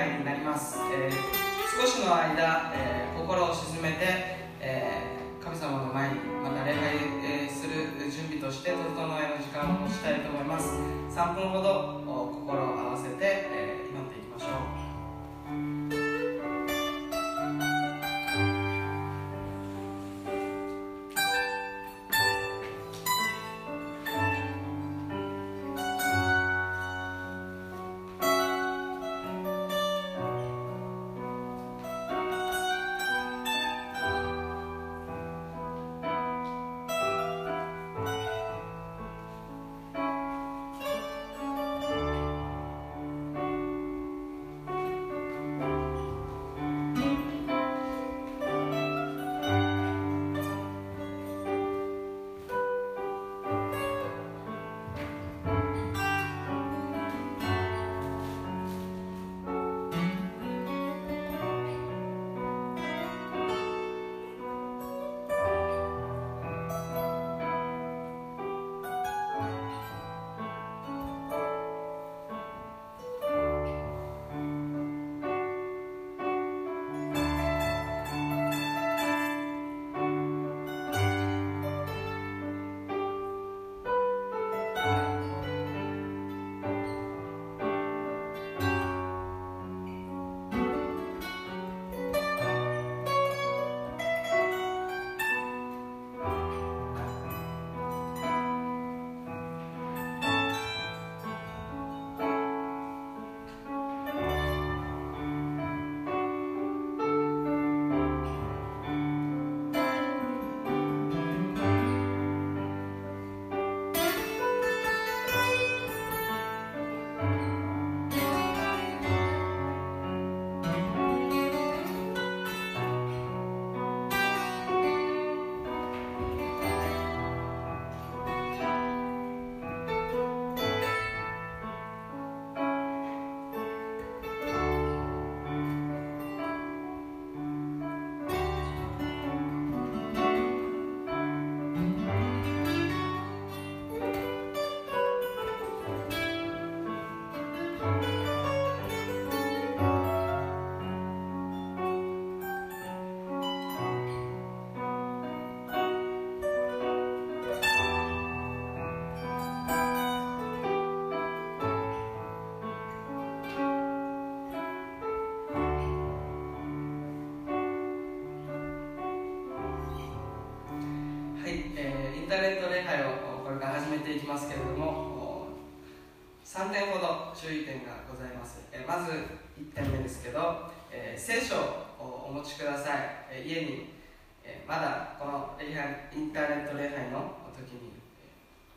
会になります、えー、少しの間、えー、心を静めて、えー、神様の前にまた礼拝、えする準備として整えの時間をしたいと思います。3分ほど心を合わせて、え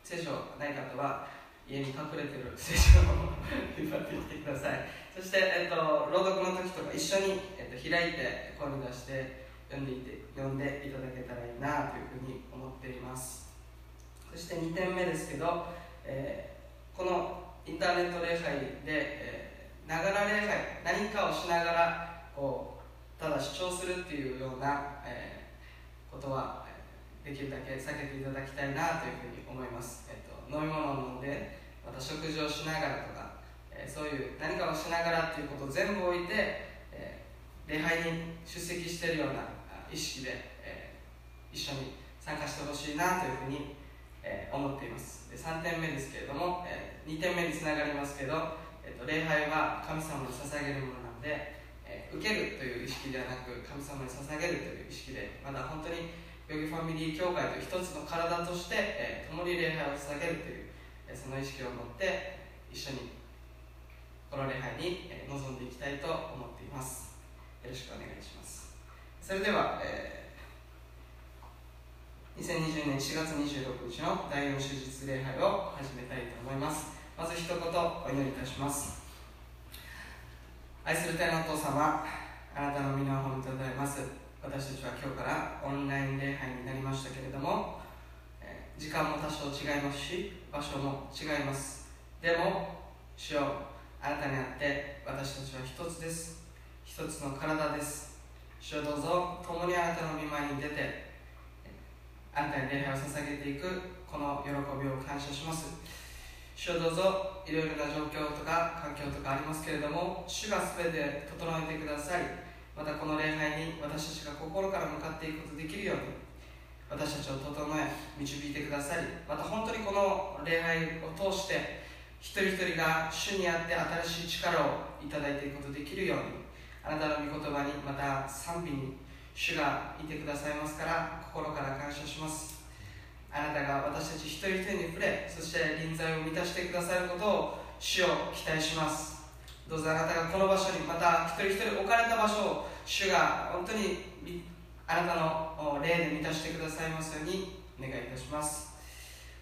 聖書ない方は家に隠れてる聖書を引っ張ってきてください。そして、えっと、朗読の時とか一緒に、えっと、開いて声に出して読んでいて読んでいただけたらいいなというふうに思っています。そして2点目ですけど、えー、このインターネット礼拝でながら礼拝何かをしながらこうただ主張するっていうような、えー、ことはできるだけ避けていただきたいなというふうに思います、えーと、飲み物を飲んでまた食事をしながらとか、えー、そういう何かをしながらということを全部置いて、えー、礼拝に出席しているような意識で、え一緒に参加してほしいなというふうにえー、思っています。で3点目ですけれども、えー、2点目につながりますけど、えーと、礼拝は神様に捧げるものなので、えー、受けるという意識ではなく神様に捧げるという意識でまだ本当にヨギファミリー教会という一つの体として、えー、共に礼拝を捧げるという、えー、その意識を持って一緒にこの礼拝に、えー、臨んでいきたいと思っています。よろしくお願いします。それでは、えー2020年4月26日の第4手術礼拝を始めたいと思います。まず一言お祈りいたします。愛する天のお父様あなたの皆を褒めてございます。私たちは今日からオンライン礼拝になりましたけれども時間も多少違いますし場所も違います。でも主よあなたにあって私たちは一つです。一つの体です。主よどうぞ共にあなたの御前に出てあなたに礼拝を捧げていくこの喜びを感謝します。主をどうぞいろいろな状況とか環境とかありますけれども主が全て整えてくださりまたこの礼拝に私たちが心から向かっていくことができるように私たちを整え導いてくださりまた本当にこの礼拝を通して一人一人が主にあって新しい力をいただいていくことができるようにあなたの御言葉にまた賛美に主がいてくださいますから心から感謝します。あなたが私たち一人一人に触れそして臨在を満たしてくださることを主を期待します。どうぞあなたがこの場所にまた一人一人置かれた場所を主が本当にあなたの霊で満たしてくださいますようにお願いいたします。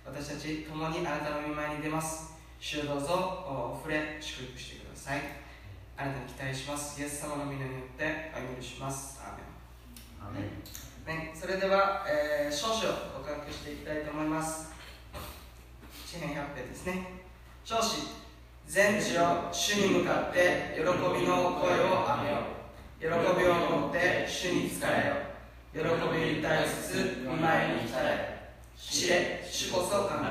私たち共にあなたの御前に出ます。主をどうぞ触れ祝福してください。あなたに期待します。イエス様の皆によってお祈りします。アーメン。ね、それでは、えー、少々お書きしていきたいと思います。詩編100編ですね。少子全地を主に向かって喜びの声をあげよう。喜びを持って主に仕えよ喜びに対しつつ御前に来たれ知れ主こそ神。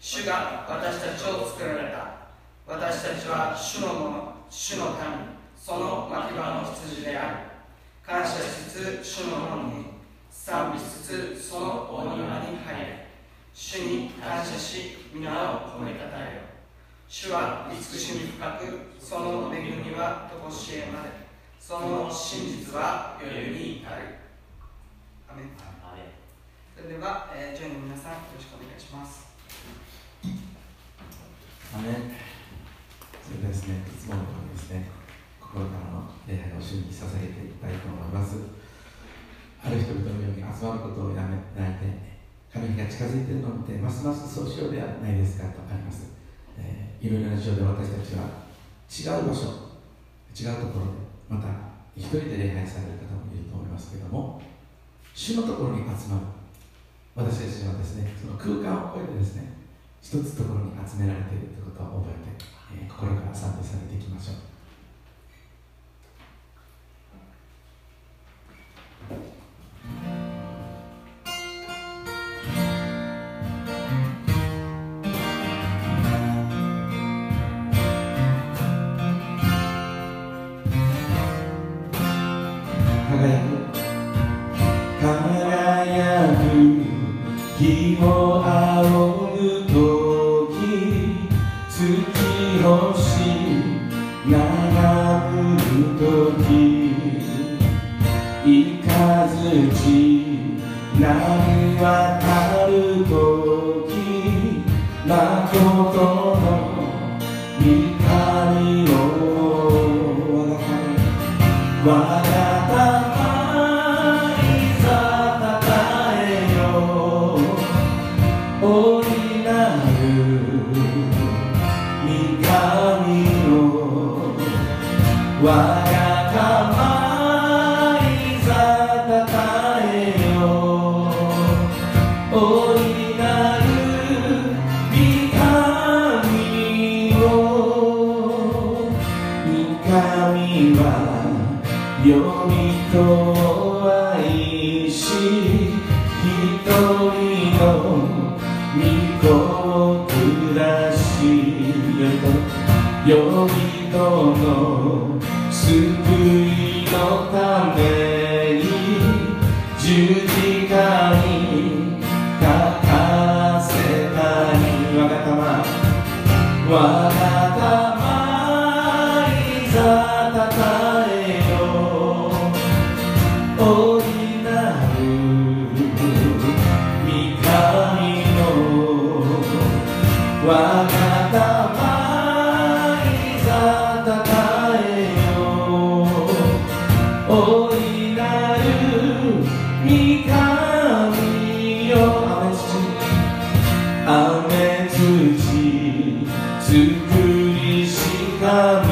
主が私たちを作られた。私たちは主のもの主の民。その牧場の羊である。感謝しつつ主のものに賛美しつつそのお庭に入れ。主に感謝し御名を褒めたたえよ主は慈しみ深くその恵みはとこしえまでその真実は代々に至る。アメンそれでは、えー、ジョイの皆さんよろしくお願いします。アメンそれではですねいつものようにですね心からの礼拝を主に捧げていきたいと思います。ある人々のように集まることをやめないで神が近づいているのを見てますますそうしようではないですかとあります、えー、いろいろな事情で私たちは違う場所違うところでまた一人で礼拝される方もいると思いますけれども主のところに集まる。私たちはですねその空間を超えてですね一つところに集められているということを覚えて、えー、心から賛美されていきましょう。日も青 사람이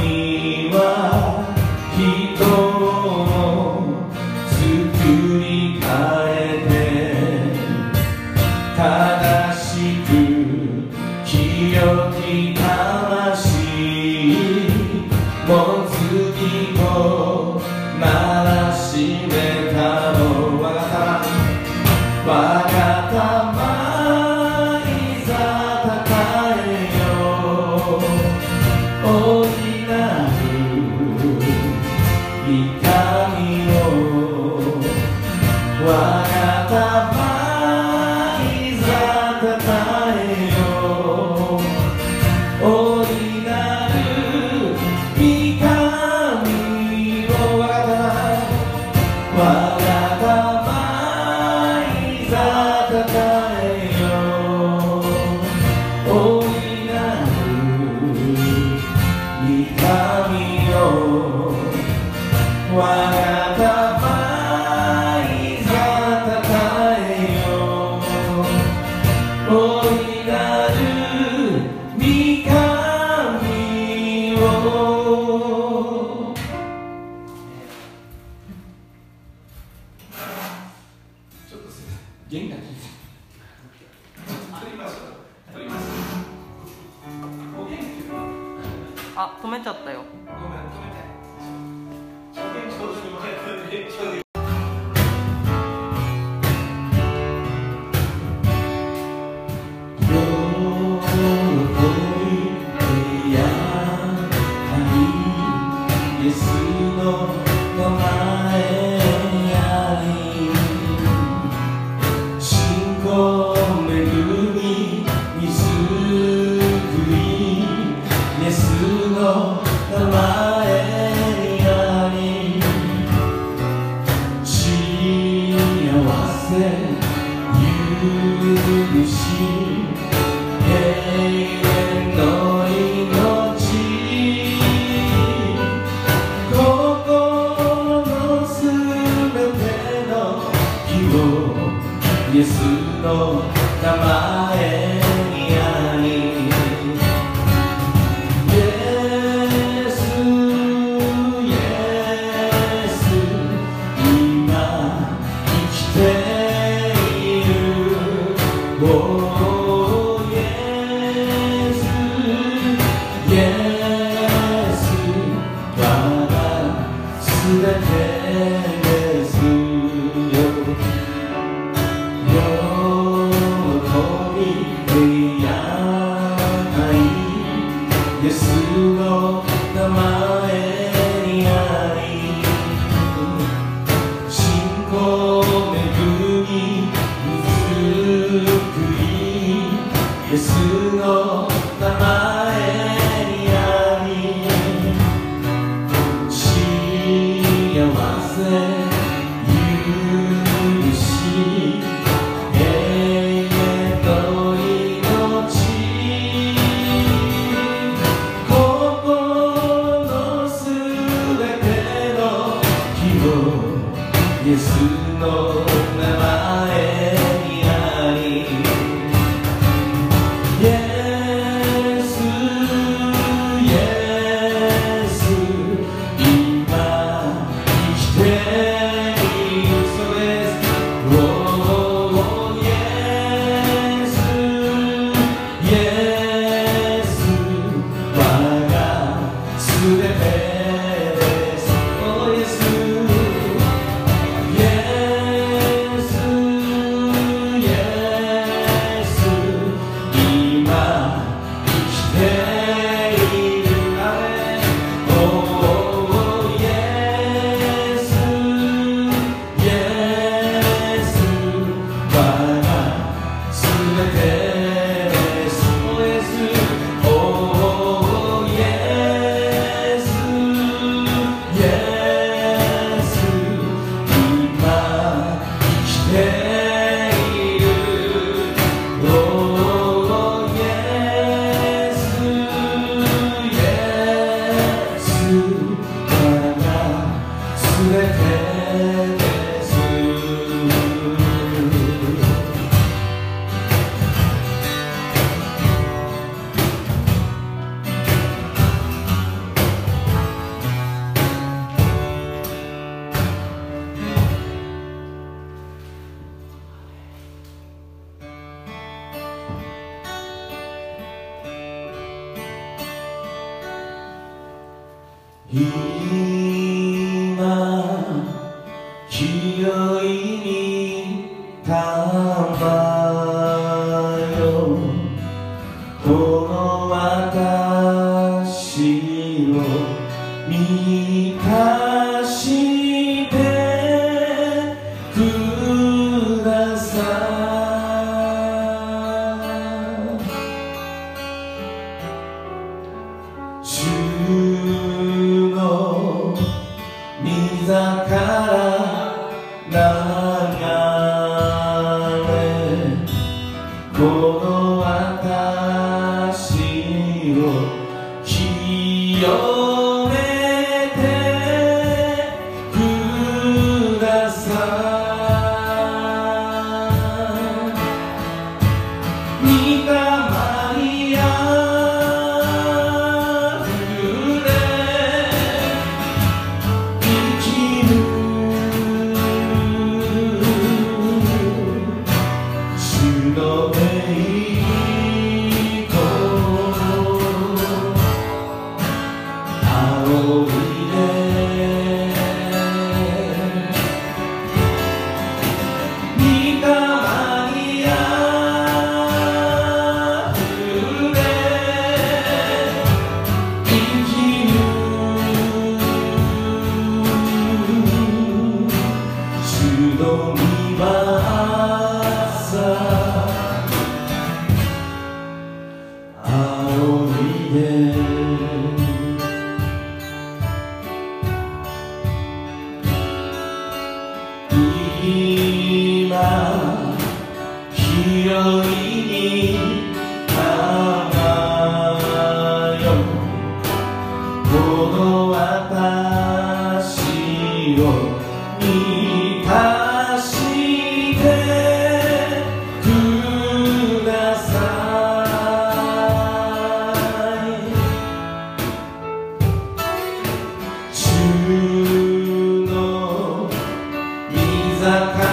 青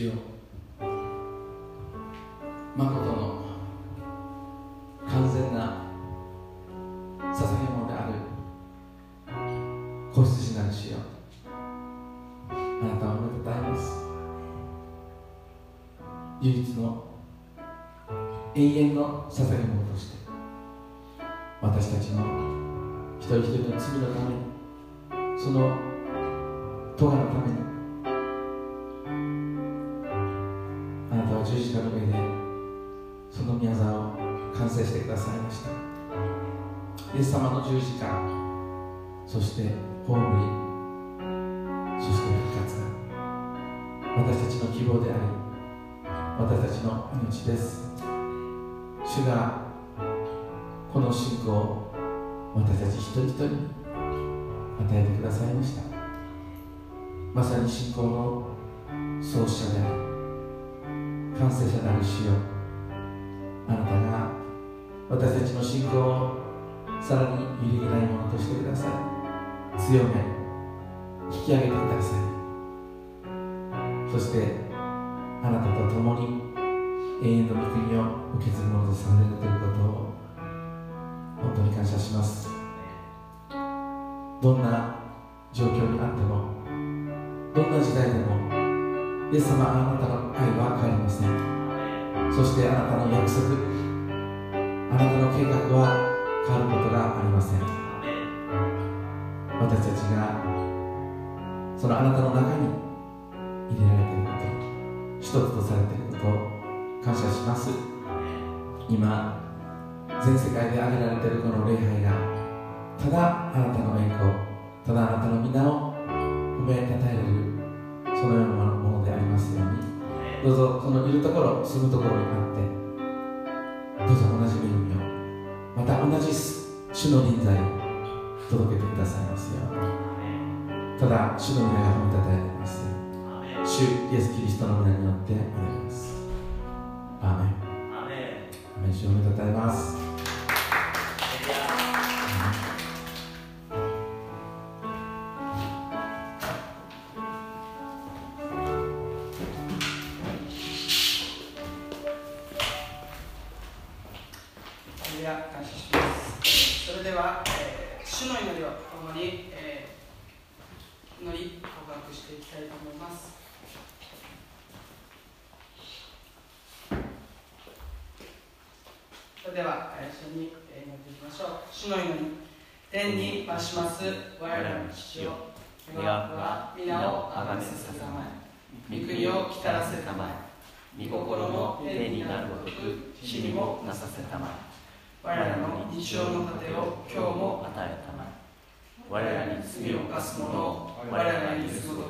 主よ。誠の完全な捧げ物である子羊なる主よ。あなたをおめでたいます。唯一の永遠の捧げ物として私たちの一人一人の罪のためイエス様の十字架そして葬りそして復活。が私たちの希望であり私たちの命です。主がこの信仰を私たち一人一人に与えてくださいました。まさに信仰の創始者であり完成者なる主よ。あなたが私たちの信仰をさらに揺るぎないものとしてください。強め引き上げてください。そしてあなたと共に永遠の御国を受け継ぐものとされるということを本当に感謝します。どんな状況にあってもどんな時代でもイエス様あなたの愛は変わりません。そしてあなたの約束あなたの計画は変わることがありません。私たちがそのあなたの中に入れられていること一つとされていることを感謝します。今全世界で挙げられているこの礼拝がただあなたの栄光ただあなたの皆を褒めたたえるそのようなものでありますようにどうぞそのいるところ住むところにあって主の臨在を届けてくださいますよただ主の皆が褒めたたえられますよ主イエス・キリストの皆によってお願います。アーメン。アーメン。主を褒めたたえます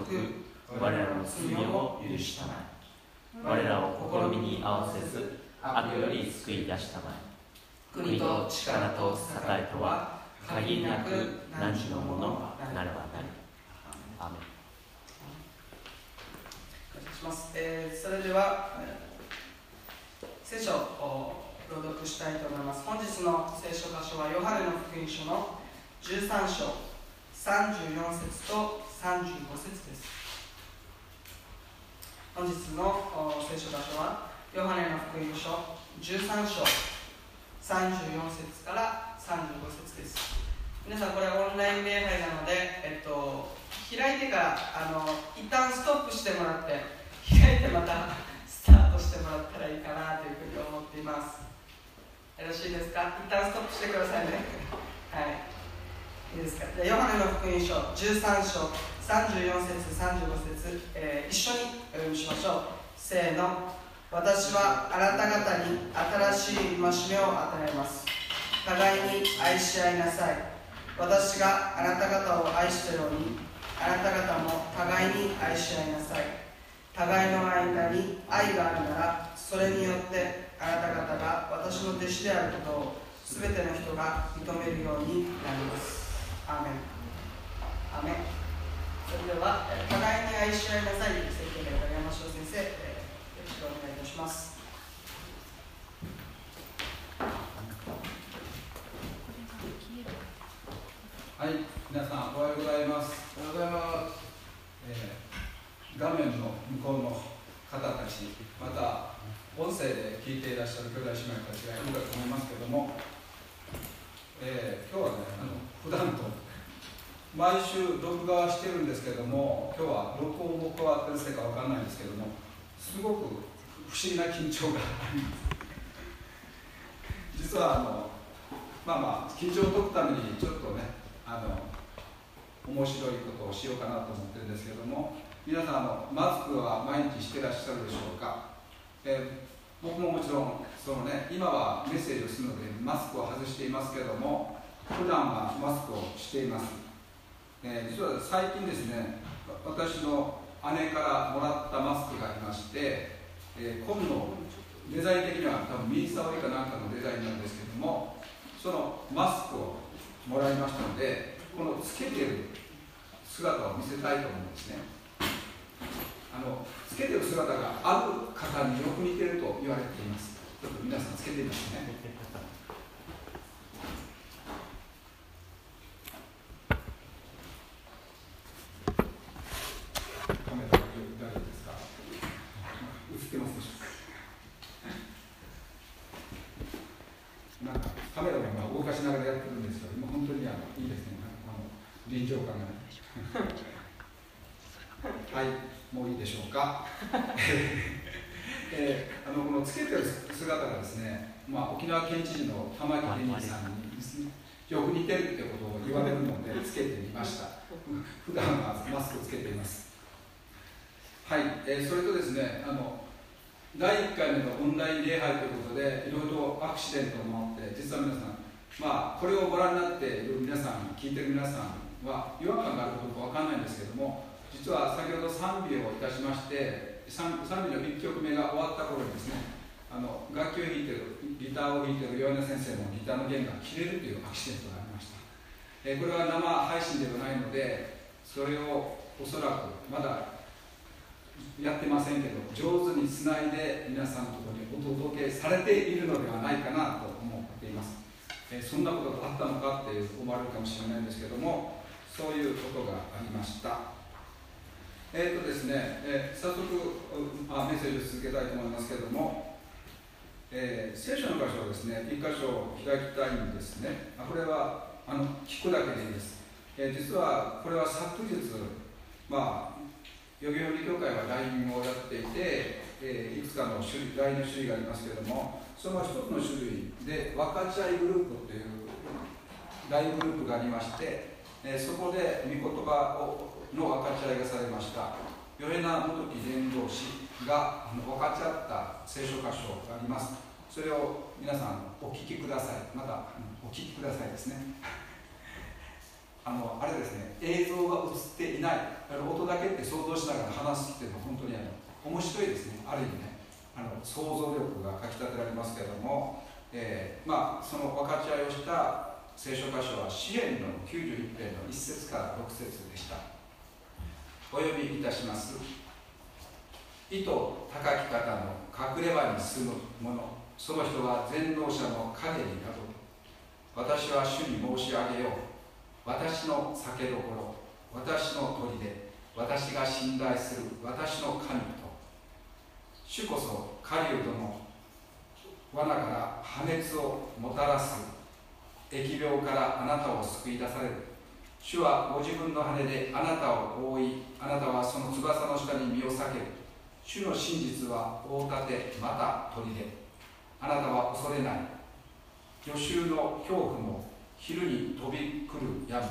く我らの罪を許したまえ。我らを試みに合わせず悪より救い出したまえ。国と力と栄とは限りなく何時のものなればなりアメします、えーそれでは、聖書を朗読したいと思います。本日の聖書箇所はヨハネの福音書の13章。34節と35節です。本日の聖書箇所はヨハネの福音書13章34節から35節です。皆さんこれオンライン礼拝なので、えっと、開いてからあの一旦ストップしてもらって開いてまた スタートしてもらったらいいかなというふうに思っています。よろしいですか？一旦ストップしてくださいね。はい。いいですか？じゃあヨハネの福音書13章34節35節、えー、一緒にお読みしましょう。せーの。私はあなた方に新しい戒めを与えます。互いに愛し合いなさい。私があなた方を愛したようにあなた方も互いに愛し合いなさい。互いの間に愛があるならそれによってあなた方が私の弟子であることを全ての人が認めるようになります。アーメンアーメンそれでは互いに愛し合いなさい。説教で山城先生よろしくお願いいたします。はい皆さんおはようございます。おはようございます、えー、画面の向こうの方たちまた音声で聞いていらっしゃる兄弟姉妹たちがいるかと思いますけども、えー、今日はねあの普段と毎週録画してるんですけども今日は録音も加わってるせいか分かんないんですけどもすごく不思議な緊張があります。実はあのまあまあ緊張を解くためにちょっとねあの面白いことをしようかなと思ってるんですけども皆さんのマスクは毎日してらっしゃるでしょうか、えー、僕ももちろんその、ね、今はメッセージをするのでマスクを外していますけども普段はマスクをしています、えー、実は最近ですね私の姉からもらったマスクがありまして、えー、今度デザイン的には多分右触りかなんかのデザインなんですけどもそのマスクをもらいましたのでこのつけてる姿を見せたいと思うんですね。あのつけてる姿がある方によく似てると言われています。ちょっと皆さんつけてみますねカメラ大丈夫ですか映ってますでしょうかなんかカメラを今動かしながらやってるんですよ今本当にあのいいですねあの臨場感がはいもういいでしょうか、えー、あのこのつけてる姿がですね、まあ、沖縄県知事の玉城デニーさんにですねよく似てるってことを言われるのでつけてみました。普段はマスクつけています。はい、えー、それとですねあの第1回目のオンライン礼拝ということでいろいろとアクシデントもあって実は皆さんまあこれをご覧になっている皆さん聞いてる皆さんは違和感があるかどうか分かんないんですけども実は先ほど賛美をいたしまして賛美の1曲目が終わった頃にですねあの楽器を弾いてるギターを弾いてる岩根先生のギターの弦が切れるというアクシデントがありました、えこれは生配信ではないのでそれをおそらくまだやってませんけど上手につないで皆さんのところにお届けされているのではないかなと思っています、えそんなことがあったのかって思われるかもしれないんです。けどもそういうことがありました。えっ、ー、とですね、えー、早速あメッセージを続けたいと思いますけども、えー、聖書の箇所をですね1箇所開きたいんですね。あこれはあの聞くだけでいいです、え実はこれは昨日まあ予備表協会は LINE をやっていて、えいくつかの種類 LINE の種類がありますけれどもその一つの種類で分かち合いグループという LINE グループがありましてえそこで御言葉をの分かち合いがされました。ヨヘナ元木伝道師。が分かち合った聖書箇所があります。それを皆さんお聞きください。またお聞きくださいですね。あのあれですね。映像が映っていない。音だけって想像しながら話すっていうのは本当にあの面白いですね。ある意味ね。あの想像力がかきたてられますけれども、えー、まあその分かち合いをした聖書箇所は詩篇の91編の1節から6節でした。お呼びいたします。意図高き方の隠れ場に住む者その人は全能者の影に宿る。私は主に申し上げよう。私の酒どころ。私の砦。私が信頼する。私の神と。主こそ狩人の。罠から破滅をもたらす。疫病からあなたを救い出される。主はご自分の羽であなたを覆いあなたはその翼の下に身を避ける。主の真実は大盾また砦あなたは恐れない。予習の恐怖も昼に飛び来る闇。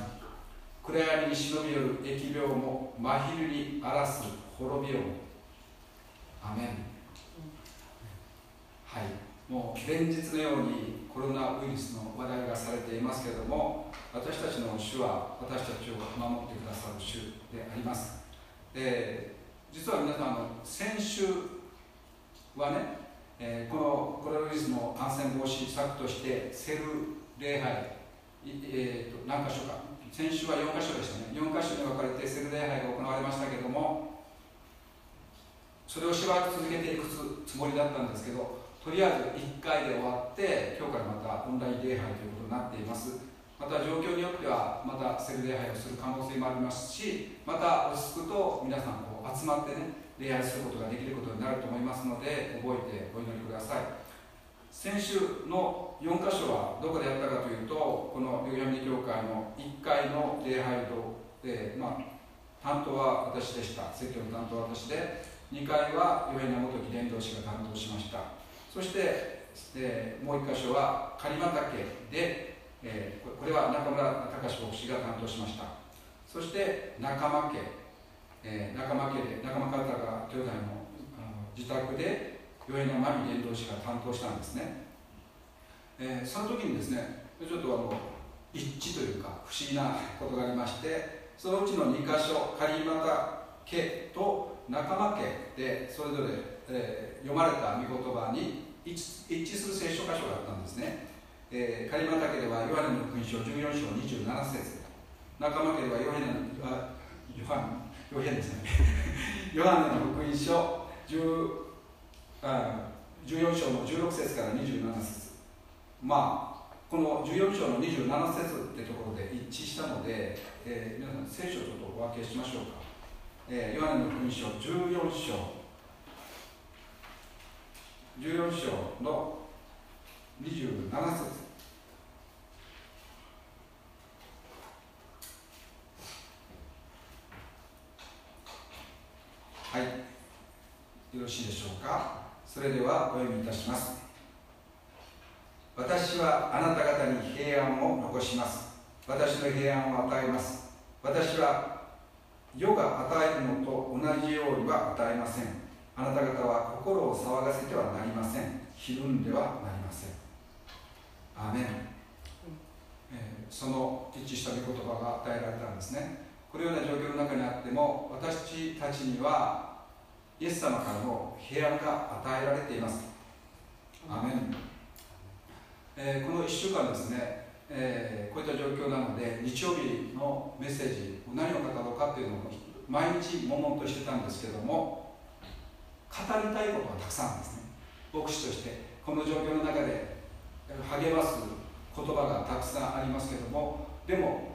暗闇に忍び寄る疫病も真昼に荒らす滅びようアメン。はい。もう連日のようにコロナウイルスの話題がされていますけれども私たちの主は私たちを守ってくださる主であります。で実は皆さんあの先週はね、えー、このコロナウイルスの感染防止策としてセル礼拝、えーと、何箇所か先週は4箇所でしたね。4箇所に分かれてセル礼拝が行われましたけれどもそれをしばらく続けていくつもりだったんですけどとりあえず1回で終わって今日からまたオンライン礼拝ということになっています。また状況によってはまたセル礼拝をする可能性もありますしまた落ち着くと皆さん集まってね礼拝することができることになると思いますので覚えてお祈りください。先週の4箇所はどこでやったかというとこの代々木教会の1階の礼拝堂で、まあ、担当は私でした。説教の担当は私で2階は米山元木伝道師が担当しました。そして、えー、もう1箇所は狩俣家で、えー、これは中村隆牧師が担当しました。そして仲間家、えー、仲間家で仲間方が兄弟の自宅で米山真美伝道師が担当したんですね、えー、その時にですねちょっとあの一致というか不思議なことがありましてそのうちの2箇所狩俣家と仲間家でそれぞれえー、読まれた御言葉に一致する聖書箇所があったんですね、えー、カリマタ家ではヨハネの福音書14章27節。仲間家ではヨハネのヨハヨヘですねヨハネの福音書10あ14章の16節から27節。まあこの14章の27節ってところで一致したので、えー、皆さん聖書をちょっとお分けしましょうか、えー、ヨハネの福音書14章。14章の27節。はい。よろしいでしょうか？それではお読みいたします。私はあなた方に平安を残します。私の平安を与えます。私は世が与えるのと同じようには与えません。あなた方は心を騒がせてはなりません。ひるんではなりません。アメン、えー、その一致した御言葉が与えられたんですね。このような状況の中にあっても私たちにはイエス様からの平安が与えられています。アメン、えー、この1週間ですね、えー、こういった状況なので日曜日のメッセージ何を語ろうかっていうのを毎日悶々としてたんですけども語りたいことはたくさんあるんですね。牧師としてこの状況の中で励ます言葉がたくさんありますけどもでも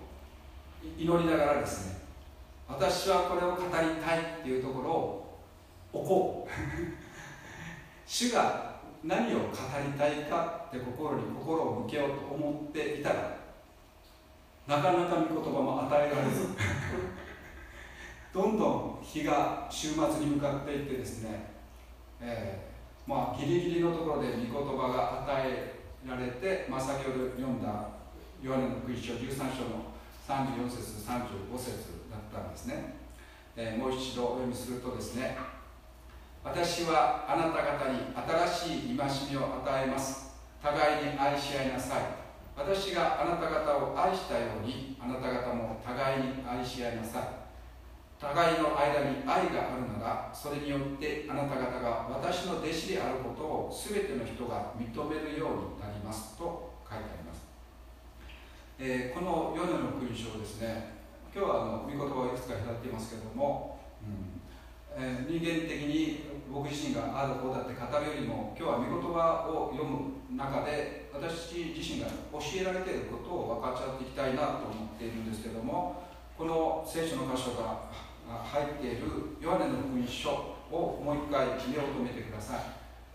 祈りながらですね私はこれを語りたいっていうところを置こう。主が何を語りたいかって心に心を向けようと思っていたらなかなか御言葉も与えられずどんどん日が週末に向かっていってですね、えー、まあ、ギリギリのところで御言葉が与えられて、まあ、先ほど読んだヨハネの福音書13章の34節35節だったんですね、えー、もう一度お読みするとですね私はあなた方に新しい戒めを与えます。互いに愛し合いなさい。私があなた方を愛したようにあなた方も互いに愛し合いなさい。互いの間に愛があるならそれによってあなた方が私の弟子であることを全ての人が認めるようになりますと書いてあります、えー、このヨネの福音書をですね今日はあの御言葉をいくつか開いていますけれども、うん。えー、人間的に僕自身がある方だって語るよりも今日は御言葉を読む中で私自身が教えられていることを分かっちゃっていきたいなと思っているんですけどもこの聖書の箇所が入っているヨハネの福音書をもう一回目を留めてください、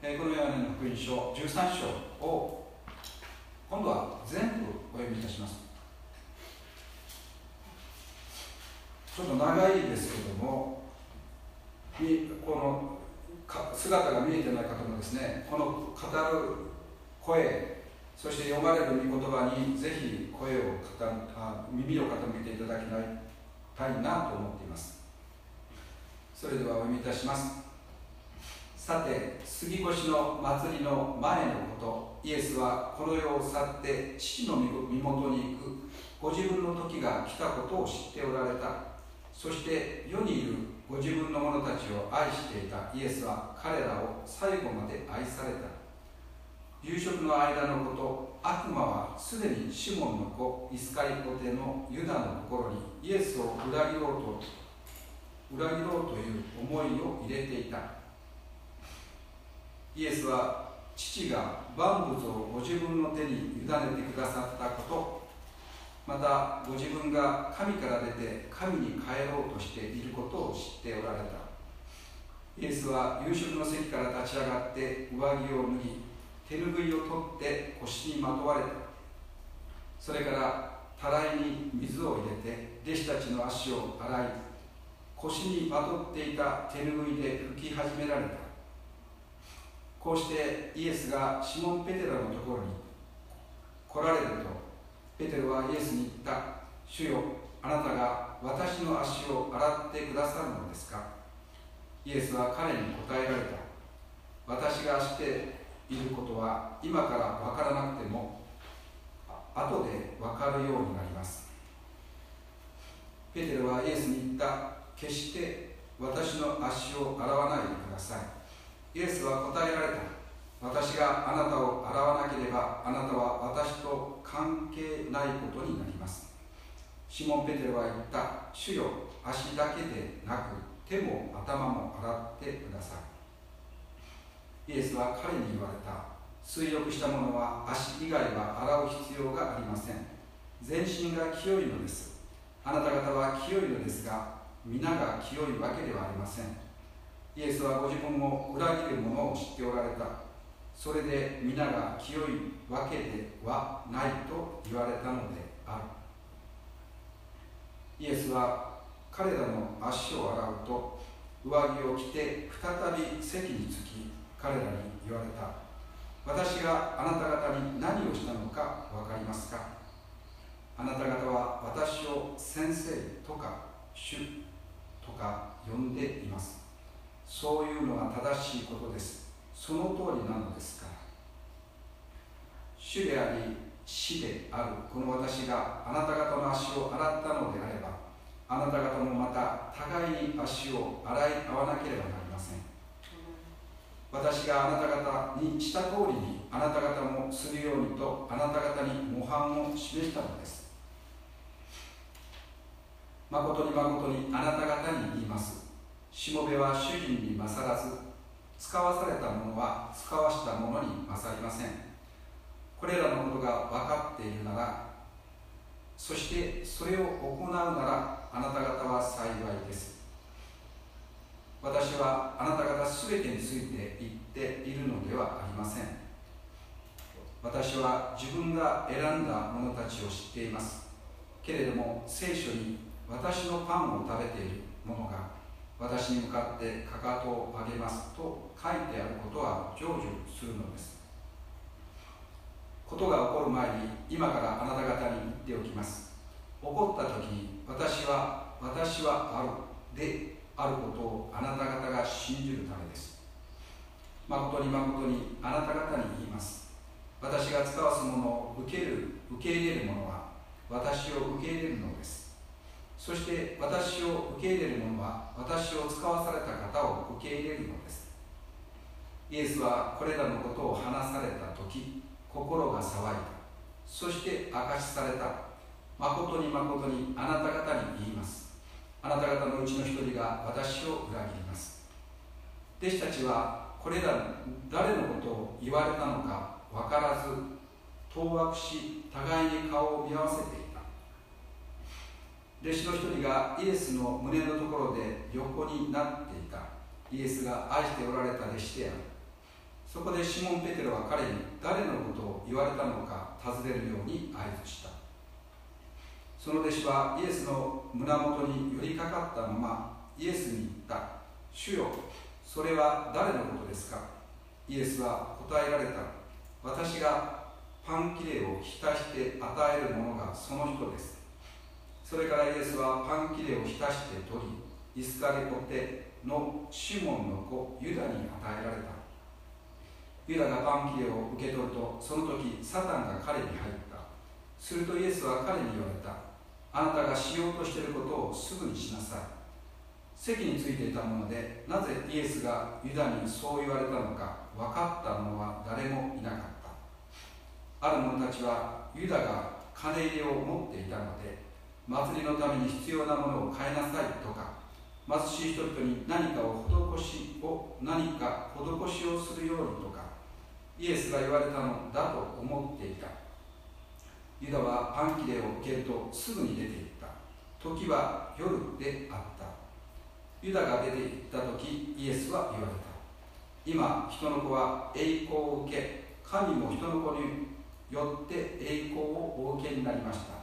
えこのヨハネの福音書13章を今度は全部お読みいたします。ちょっと長いですけどもこの姿が見えてない方もですねこの語る声そして読まれる御言葉にぜひ声をあ耳を傾けていただきたいなと思っています。それではお読みいたします。さて杉越の祭りの前のこと。イエスはこの世を去って父の身元に行く。ご自分の時が来たことを知っておられた。そして世にいるご自分の者たちを愛していた。イエスは彼らを最後まで愛された。夕食の間のこと悪魔はすでにシモンの子イスカリコテのユダの心にイエスを裏切ろうと裏切ろうという思いを入れていた。イエスは父が万物をご自分の手に委ねてくださったことまたご自分が神から出て神に帰ろうとしていることを知っておられた。イエスは夕食の席から立ち上がって上着を脱ぎ手ぬぐいを取って腰にまとわれた。それからたらいに水を入れて弟子たちの足を洗い腰にまとっていた手ぬぐいで拭き始められた。こうしてイエスがシモン・ペテラのところに来られるとペテロはイエスに言った。主よあなたが私の足を洗ってくださるのですか？イエスは彼に答えられた。私がしていることは今から分からなくても後で分かるようになります。ペテロはイエスに言った。決して私の足を洗わないでください。イエスは答えられた。私があなたを洗わなければあなたは私と関係ないことになります。シモン・ペテロは言った。主よ足だけでなく手も頭も洗ってください。イエスは彼に言われた。水浴した者は足以外は洗う必要がありません。全身が清いのです。あなた方は清いのですが皆が清いわけではありません。イエスはご自分を裏切る者を知っておられた。それで皆が清いわけではないと言われたのである。イエスは彼らの足を洗うと上着を着て再び席につき彼らに言われた。私があなた方に何をしたのか分かりますか？あなた方は私を先生とか主とか呼んでいます。そういうのが正しいことです。その通りなのですから。主であり死であるこの私があなた方の足を洗ったのであればあなた方もまた互いに足を洗い合わなければなりません。私があなた方にした通りにあなた方もするようにとあなた方に模範を示したのです。誠に誠にあなた方に言います。しもべは主人に勝らず使わされたものは使わしたものに勝りません。これらのことが分かっているならそしてそれを行うならあなた方は幸いです。私はあなた方全てについて言っているのではありません。私は自分が選んだ者たちを知っています。けれども聖書に私のパンを食べている者が私に向かってかかとを上げますと書いてあることは成就するのです。ことが起こる前に今からあなた方に言っておきます。起こった時に私は私はあるであることをあなた方が信じるためです。誠に誠にあなた方に言います。私が使わすものを受ける受け入れる者は私を受け入れるのです。そして私を受け入れる者は私を使わされた方を受け入れるのです。イエスはこれらのことを話された時心が騒いだ。そして明かしされた。誠に誠にあなた方に言います。あなた方のうちの一人が私を裏切ります。弟子たちはこれら誰のことを言われたのか分からず当惑し互いに顔を見合わせてい弟子の一人がイエスの胸のところで横になっていた。イエスが愛しておられた弟子である。そこでシモン・ペテロは彼に誰のことを言われたのか尋ねるように合図した。その弟子はイエスの胸元に寄りかかったままイエスに言った。主よそれは誰のことですか？イエスは答えられた。私がパン切れを浸して与える者がその人です。それからイエスはパン切れを浸して取りイスカリオテのシモンの子ユダに与えられた。ユダがパン切れを受け取るとその時サタンが彼に入った。するとイエスは彼に言われた。あなたがしようとしていることをすぐにしなさい。席についていたものでなぜイエスがユダにそう言われたのか分かった者は誰もいなかった。ある者たちはユダが金入れを持っていたので祭りのために必要なものを買いなさいとか貧しい人々に何かを施しを何か施しをするようにとかイエスが言われたのだと思っていた。ユダはパン切れを受けるとすぐに出て行った。時は夜であった。ユダが出て行った時イエスは言われた。今人の子は栄光を受け神も人の子によって栄光をお受けになりました。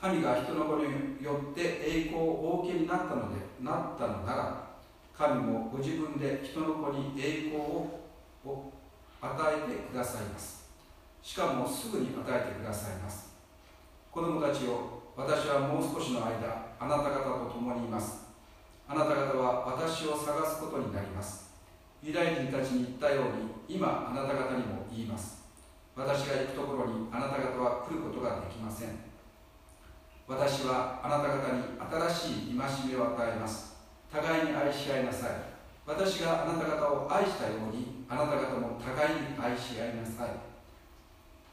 神が人の子によって栄光をお受けになったのでなったのなら神もご自分で人の子に栄光を与えてくださいます。しかもすぐに与えてくださいます。子供たちを私はもう少しの間あなた方と共にいます。あなた方は私を探すことになります。ユダヤ人たちに言ったように今あなた方にも言います。私が行くところにあなた方は来ることができません。私はあなた方に新しい戒めを与えます。互いに愛し合いなさい。私があなた方を愛したようにあなた方も互いに愛し合いなさい。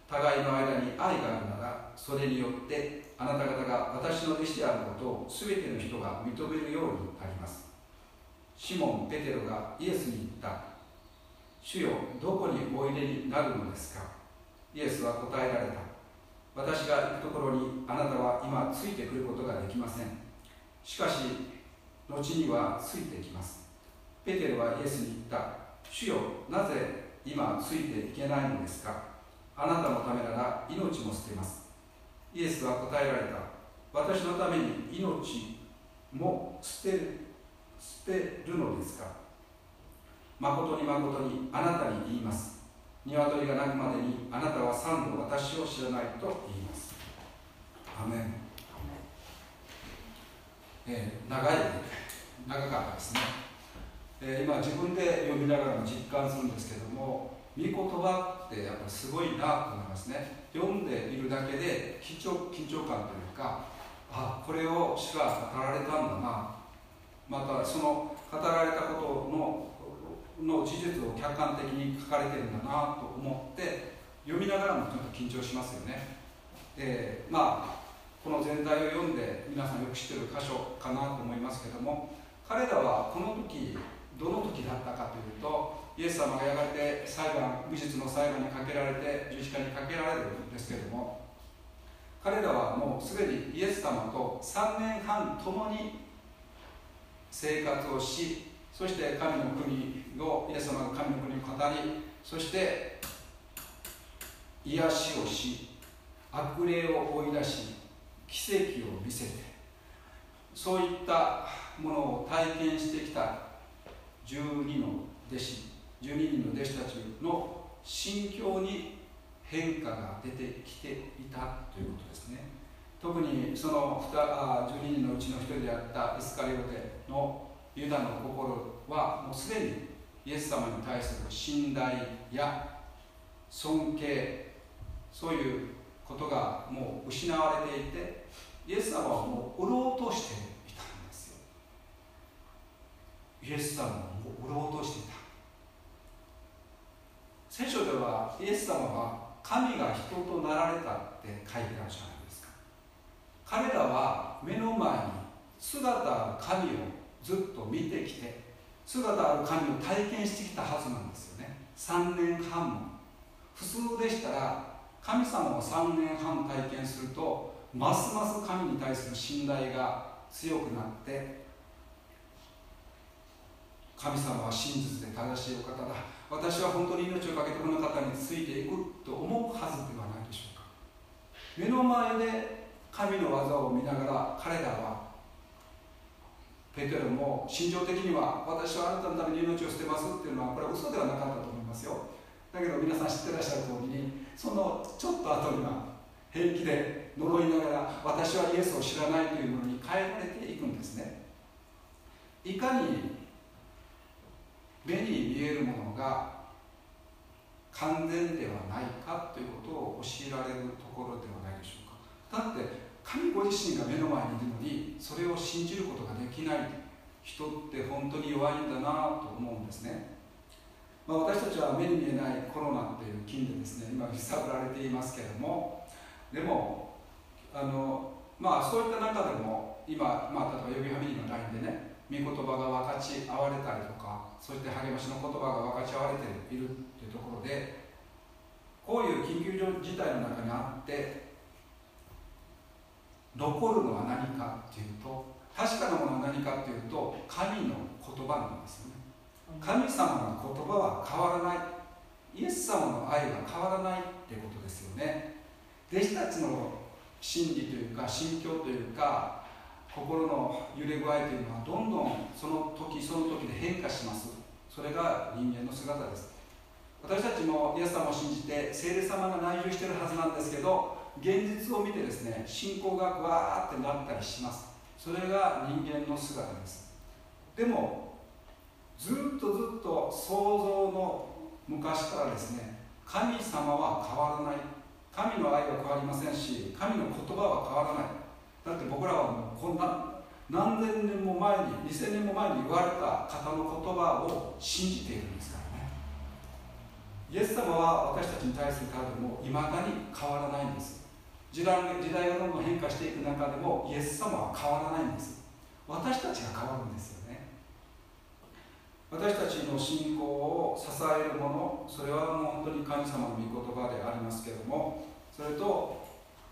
互いの間に愛があるならそれによってあなた方が私の弟子であることを全ての人が認めるようになります。シモン・ペテロがイエスに言った。主よどこにおいでになるのですか？イエスは答えられた。私が行くところにあなたは今ついてくることができません。しかし後にはついてきます。ペテロはイエスに言った。主よなぜ今ついていけないのですか？あなたのためなら命も捨てます。イエスは答えられた。私のために命も捨てる捨てるのですか？誠に誠にあなたに言います。鶏が鳴くまでにあなたは三度私を知らないとアメンえー、長い長かったですね、えー、今自分で読みながらも実感するんですけども御言葉ってやっぱりすごいなと思いますね読んでいるだけで緊張緊張感というかあこれを主が語られたんだなまたその語られたことのの事実を客観的に書かれてるんだなと思って読みながらもちょっと緊張しますよねでまあこの全体を読んで皆さんよく知ってる箇所かなと思いますけども彼らはこの時どの時だったかというとイエス様がやがて裁判美術の裁判にかけられて十字架にかけられるんですけれども彼らはもうすでにイエス様と3年半共に生活をしそして神の国をイエス様が神の国を語りそして癒しをし悪霊を追い出し奇跡を見せてそういったものを体験してきた12の弟子12人の弟子たちの心境に変化が出てきていたということですね。特にその12人のうちの1人であったイスカリオテのユダの心はもうすでにイエス様に対する信頼や尊敬そういうことがもう失われていてイエス様はもう売ろうとしていたんですよ。イエス様はもう売ろうとしていた。聖書ではイエス様は神が人となられたって書いてあるじゃないですか。彼らは目の前に姿ある神をずっと見てきて姿ある神を体験してきたはずなんですよね。3年半も。普通でしたら神様を3年半体験するとますます神に対する信頼が強くなって神様は真実で正しいお方だ。私は本当に命を懸けてこの方についていくと思うはずではないでしょうか。目の前で神の技を見ながら彼らはペテロも心情的には私はあなたのために命を捨てますっていうのはこれは嘘ではなかったと思いますよ。だけど皆さん知ってらっしゃる通りにそのちょっと後には平気で呪いながら私はイエスを知らないというものに変えられていくんですね。いかに目に見えるものが完全ではないかということを教えられるところではないでしょうか。だって神ご自身が目の前にいるのにそれを信じることができない。人って本当に弱いんだなと思うんですね、まあ、私たちは目に見えないコロナっていう菌でですね今揺さぶられていますけれどもでもあのまあそういった中でも今、まあ、例えば予備ファミリーの LINE でね御言葉が分かち合われたりとかそして励ましの言葉が分かち合われているというところでこういう緊急事態の中にあって残るのは何かっていうと確かなものは何かっていうと神の言葉なんです神様の言葉は変わらない。イエス様の愛は変わらないってことですよね。弟子たちの心理というか心境というか心の揺れ具合というのはどんどんその時その時で変化します。それが人間の姿です。私たちもイエス様を信じて聖霊様が内住してるはずなんですけど現実を見てですね信仰がわーってなったりします。それが人間の姿です。でもずっとずっと想像の昔からですね神様は変わらない。神の愛は変わりませんし神の言葉は変わらない。だって僕らはもうこんな何千年も前に2000年も前に言われた方の言葉を信じているんですからね。イエス様は私たちに対する態度もいまだに変わらないんです。時代時代がどんどん変化していく中でもイエス様は変わらないんです。私たちが変わるんです私たちの信仰を支えるものそれはもう本当に神様の御言葉でありますけれどもそれと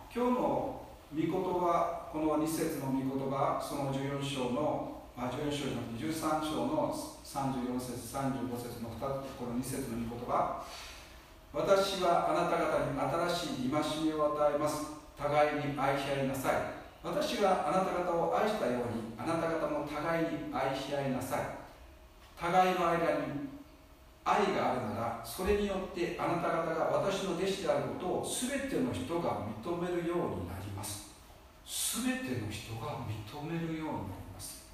今日の御言葉この2節の御言葉その14章のあ14章じゃなくて13章の34節35節の2つこの2節の御言葉私はあなた方に新しい戒めを与えます。互いに愛し合いなさい。私があなた方を愛したようにあなた方も互いに愛し合いなさい。互いの間に愛があるならそれによってあなた方が私の弟子であることを全ての人が認めるようになります。全ての人が認めるようになります。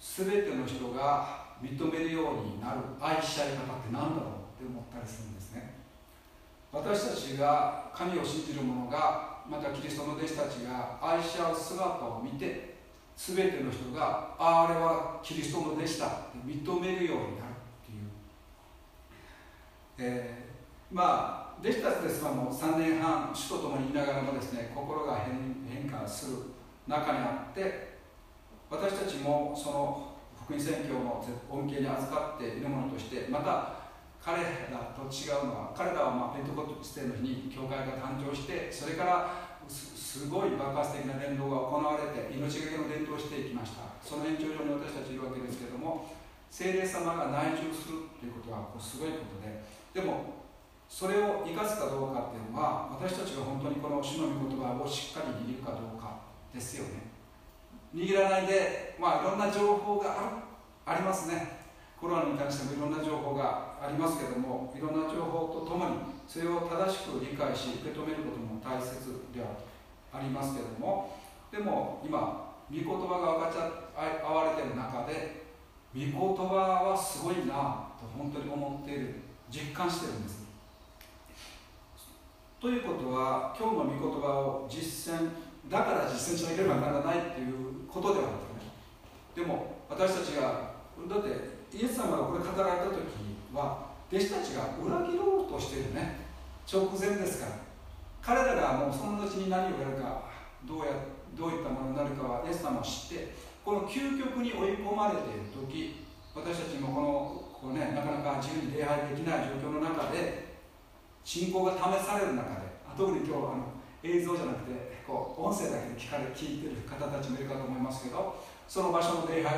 全ての人が認めるようになる愛し合い方って何だろうって思ったりするんですね。私たちが神を信じる者がまたキリストの弟子たちが愛し合う姿を見て全ての人がああれはキリストの弟子だって認めるようになるっていう、えー、まあ弟子たちですがもう3年半主と共にいながらもですね心が変化する中にあって私たちもその福音宣教の恩恵に預かっているものとしてまた彼らと違うのは彼らはまあペントコステの日に教会が誕生してそれからすごい爆発的な伝道が行われて命がけの伝道をしていきました。その延長上に私たちいるわけですけども精霊様が内住するということはすごいことで。でもそれを生かすかどうかっていうのは私たちが本当にこの主の御言葉をしっかり握るかどうかですよね。握らないでまあいろんな情報がありますね。コロナに関してもいろんな情報がありますけどもいろんな情報とともにそれを正しく理解し受け止めることも大切ではありますけどもでも今御言葉が分かち合われてる中で御言葉はすごいなと本当に思っている実感してるんです。ということは今日の御言葉を実践だから実践しなければならないっていうことではなくてね。でも私たちがだってイエス様がこれ語られた時は弟子たちが裏切ろうとしてるね。直前ですから。彼らがもうその後に何をやるかどうやどういったものになるかはイエス様を知ってこの究極に追い込まれている時私たちもこのこう、ね、なかなか自由に礼拝できない状況の中で信仰が試される中で特に今日あの映像じゃなくてこう音声だけで聞かれ聞いてる方たちもいるかと思いますけどその場所の礼拝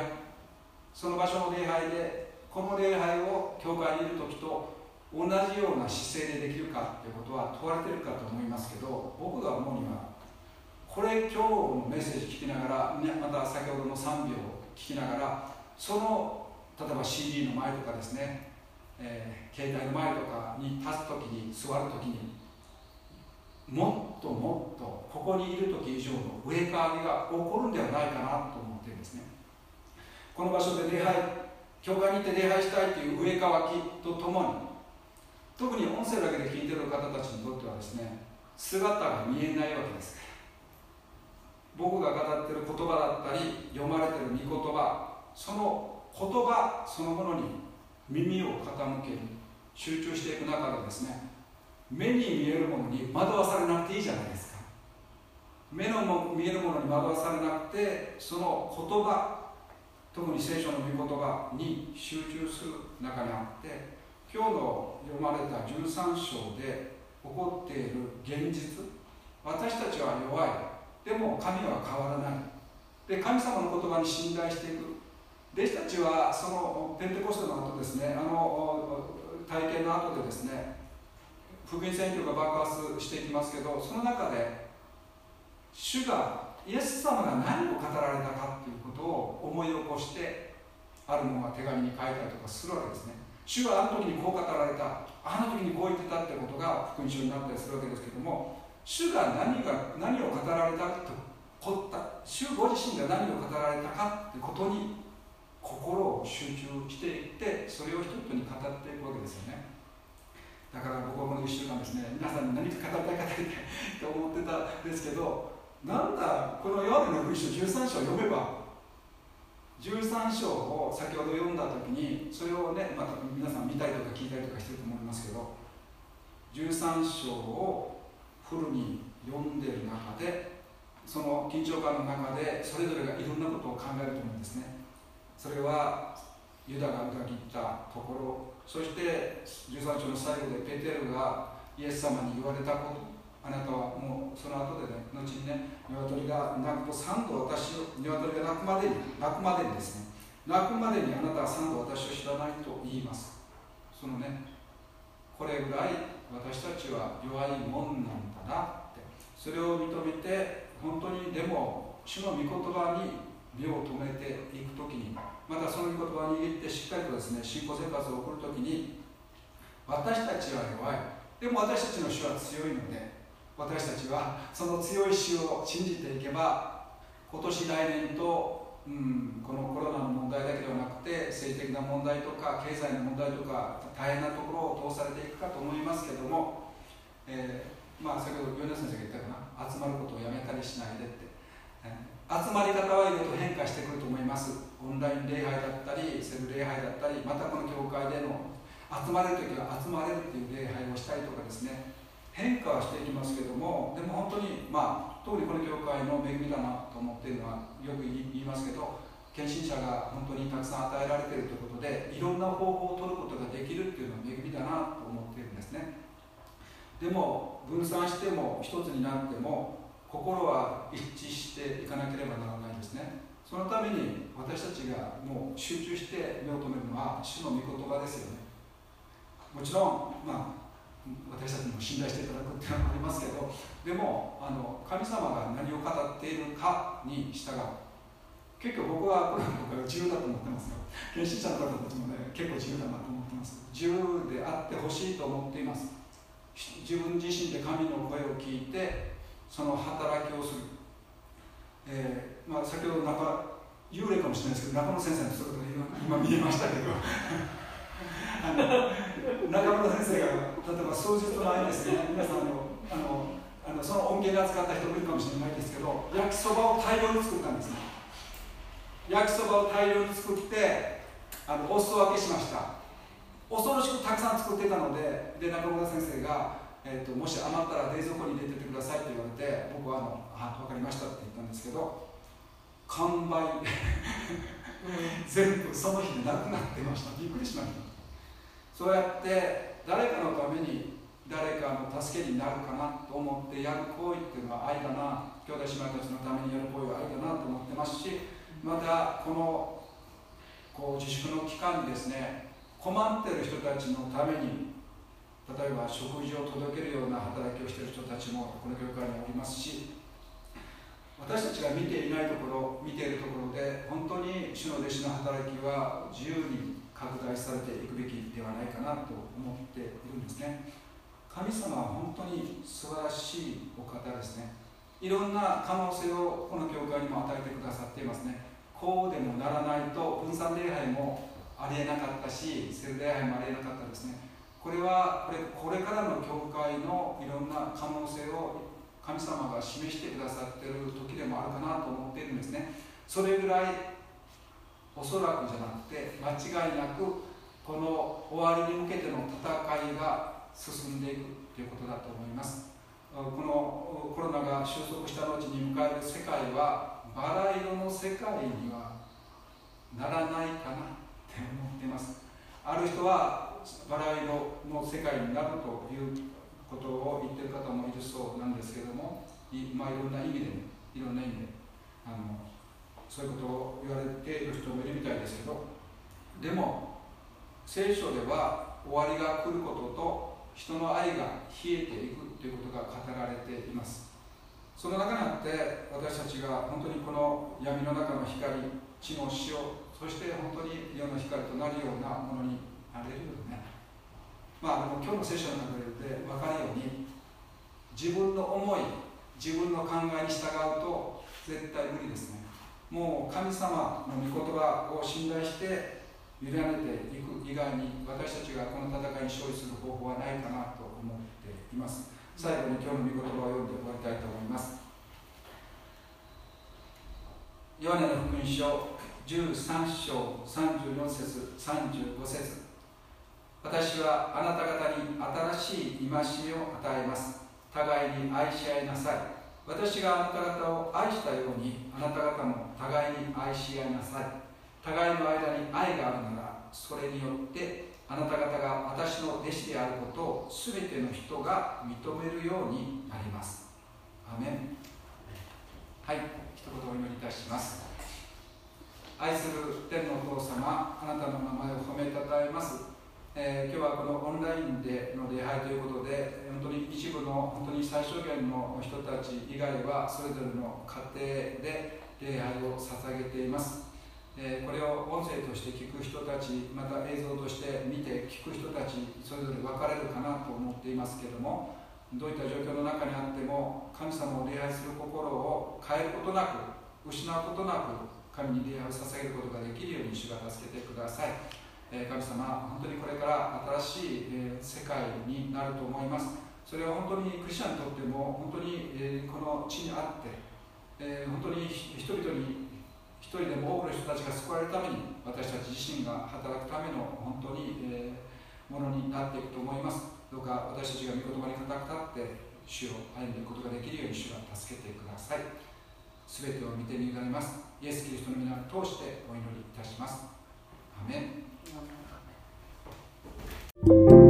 その場所の礼拝でこの礼拝を教会にいる時と同じような姿勢でできるかということは問われてるかと思いますけど僕が思うにはこれ今日のメッセージ聞きながら、ね、また先ほどの賛美を聞きながらその例えば CD の前とかですねえー、携帯の前とかに立つ時に座る時にもっともっとここにいる時以上の植え替わりが起こるんではないかなと思ってるんですね。この場所で礼拝教会に行って礼拝したいという植え替わりとともに特に音声だけで聞いてる方たちにとってはですね姿が見えないわけですから。僕が語ってる言葉だったり読まれてる御言葉その言葉そのものに耳を傾ける集中していく中でですね目に見えるものに惑わされなくていいじゃないですか。目の見えるものに惑わされなくてその言葉特に聖書の御言葉に集中する中にあって今日の読まれた13章で起こっている現実私たちは弱い。でも神は変わらないで神様の言葉に信頼していく。弟子たちはそのペンテコステの後ですねあの体験の後でですね福音選挙が爆発していきますけどその中で主がイエス様が何を語られたかということを思い起こしてあるものが手紙に書いたりとかするわけですね。主はあの時にこう語られた。あの時にこう言ってたってことが福音書になったりするわけですけども主が何が何を語られたとこった。主ご自身が何を語られたかということに心を集中していってそれを人々に語っていくわけですよね。だから僕はこの1週間ですね。皆さんに何か語りたい語りたいと思ってたんですけどなんだこのヨハネの福音書13章を読めば13章を先ほど読んだ時にそれをねまた皆さん見たりとか聞いたりとかしてると思いますけど13章をフルに読んでる中でその緊張感の中でそれぞれがいろんなことを考えると思うんですね。それはユダが裏切ったところそして13章の最後でペテルがイエス様に言われたこと。あなたはもうその後でね後にね鶏が鳴くと3度私を鶏が鳴くまでに鳴くまでにですね鳴くまでにあなたは3度私を知らないと言います。そのねこれぐらい私たちは弱いもんなんだなって。それを認めて本当にでも主の御言葉に身を止めていくときにまたその御言葉を握ってしっかりとですね信仰生活を送るときに私たちは弱い。でも私たちの主は強いので私たちはその強い主を信じていけば今年来年と、うん、このコロナの問題だけではなくて政治的な問題とか経済の問題とか大変なところを通されていくかと思いますけども、えー、まあ、先ほど米田先生が言ったかな集まることをやめたりしないでって、えー、集まり方はいろいろ変化してくると思います。オンライン礼拝だったりセル礼拝だったりまたこの教会での集まれる時は集まれるっていう礼拝をしたりとかですね。変化はしていきますけどもでも本当にまあ特にこの教会の恵みだなと思っているのはよく言いますけど献身者が本当にたくさん与えられているということでいろんな方法を取ることができるっていうのは恵みだなと思っているんですね。でも分散しても一つになっても心は一致していかなければならないですね。そのために私たちがもう集中して目を留めるのは主の御言葉ですよね。もちろん、まあ、私たちにも信頼していただくっていうのはありますけどでもあの神様が何を語っているかに従う。結構僕はこれ僕は自由だと思ってますよ。献身者の方たちもね結構自由だなと思ってます。自由であってほしいと思っています。自分自身で神の声を聞いてその働きをする。えー、まあ、先ほど中幽霊かもしれないですけど中野先生のそういうことが今見えましたけど。あ の中村先生が例えば数日の間ですね皆さんのあのあのその音源が使った人もいるかもしれないですけど焼きそばを大量に作ったんですね。焼きそばを大量に作ってあのお裾分けしました。恐ろしくたくさん作ってたのでで中村先生がえーと、もし余ったら冷蔵庫に入れててくださいって言われて僕はあのあ分かりましたって言ったんですけど完売。全部その日でなくなってました。びっくりしました。そうやって誰かのために誰かの助けになるかなと思ってやる行為っていうのは愛だな兄弟姉妹たちのためにやる行為は愛だなと思ってますしまたこのこう自粛の期間にですね困ってる人たちのために例えば食事を届けるような働きをしている人たちもこの教会におりますし私たちが見ていないところ見ているところで本当に主の弟子の働きは自由に拡大されていくべきではないかなと思っているんですね。神様は本当に素晴らしいお方ですね。いろんな可能性をこの教会にも与えてくださっていますね。こうでもならないと分散礼拝もありえなかったしセル礼拝もありえなかったですね。これはこれこれからの教会のいろんな可能性を神様が示してくださっている時でもあるかなと思っているんですね。それぐらいおそらくじゃなくて間違いなくこの終わりに向けての戦いが進んでいくということだと思います。このコロナが収束した後に迎える世界はバラ色の世界にはならないかなって思ってます。ある人はバラ色の世界になるということを言ってる方もいるそうなんですけどもい,、まあ、いろんな意味でいろんな意味であのそういうことを言われている人もいるみたいですけどでも聖書では終わりが来ることと人の愛が冷えていくということが語られています。その中にあって私たちが本当にこの闇の中の光地の塩そして本当に世の光となるようなものになれるよね。まあでも今日の聖書の中で分かるように自分の思い自分の考えに従うと絶対無理ですね。もう神様の御言葉を信頼して委ねていく以外に私たちがこの戦いに勝利する方法はないかなと思っています。最後に今日の御言葉を読んで終わりたいと思います。ヨハネの福音書13章34節35節。私はあなた方に新しい戒めを与えます。互いに愛し合いなさい。私があなた方を愛したようにあなた方も互いに愛し合いなさい。互いの間に愛があるならそれによってあなた方が私の弟子であることを全ての人が認めるようになります。アメン。はい一言お祈りいたします。愛する天のお父様あなたの名前を褒めたたえます。えー、今日はこのオンラインでの礼拝ということで本当に一部の本当に最小限の人たち以外はそれぞれの家庭で礼拝を捧げています、えー、これを音声として聞く人たちまた映像として見て聞く人たちそれぞれ分かれるかなと思っていますけどもどういった状況の中にあっても神様を礼拝する心を変えることなく失うことなく神に礼拝を捧げることができるように主が助けてください。え神様、本当にこれから新しい、え世界になると思います。それは本当にクリスチャンにとっても、本当に、えこの地にあって、え本当に人々に、一人でも多くの人たちが救われるために、私たち自身が働くための本当に、えものになっていくと思います。どうか私たちが御言葉に固く立って、主を歩んでいくことができるように主が助けてください。すべてを見てに委ねます。イエス・キリストの皆を通してお祈りいたします。アメ Thank you.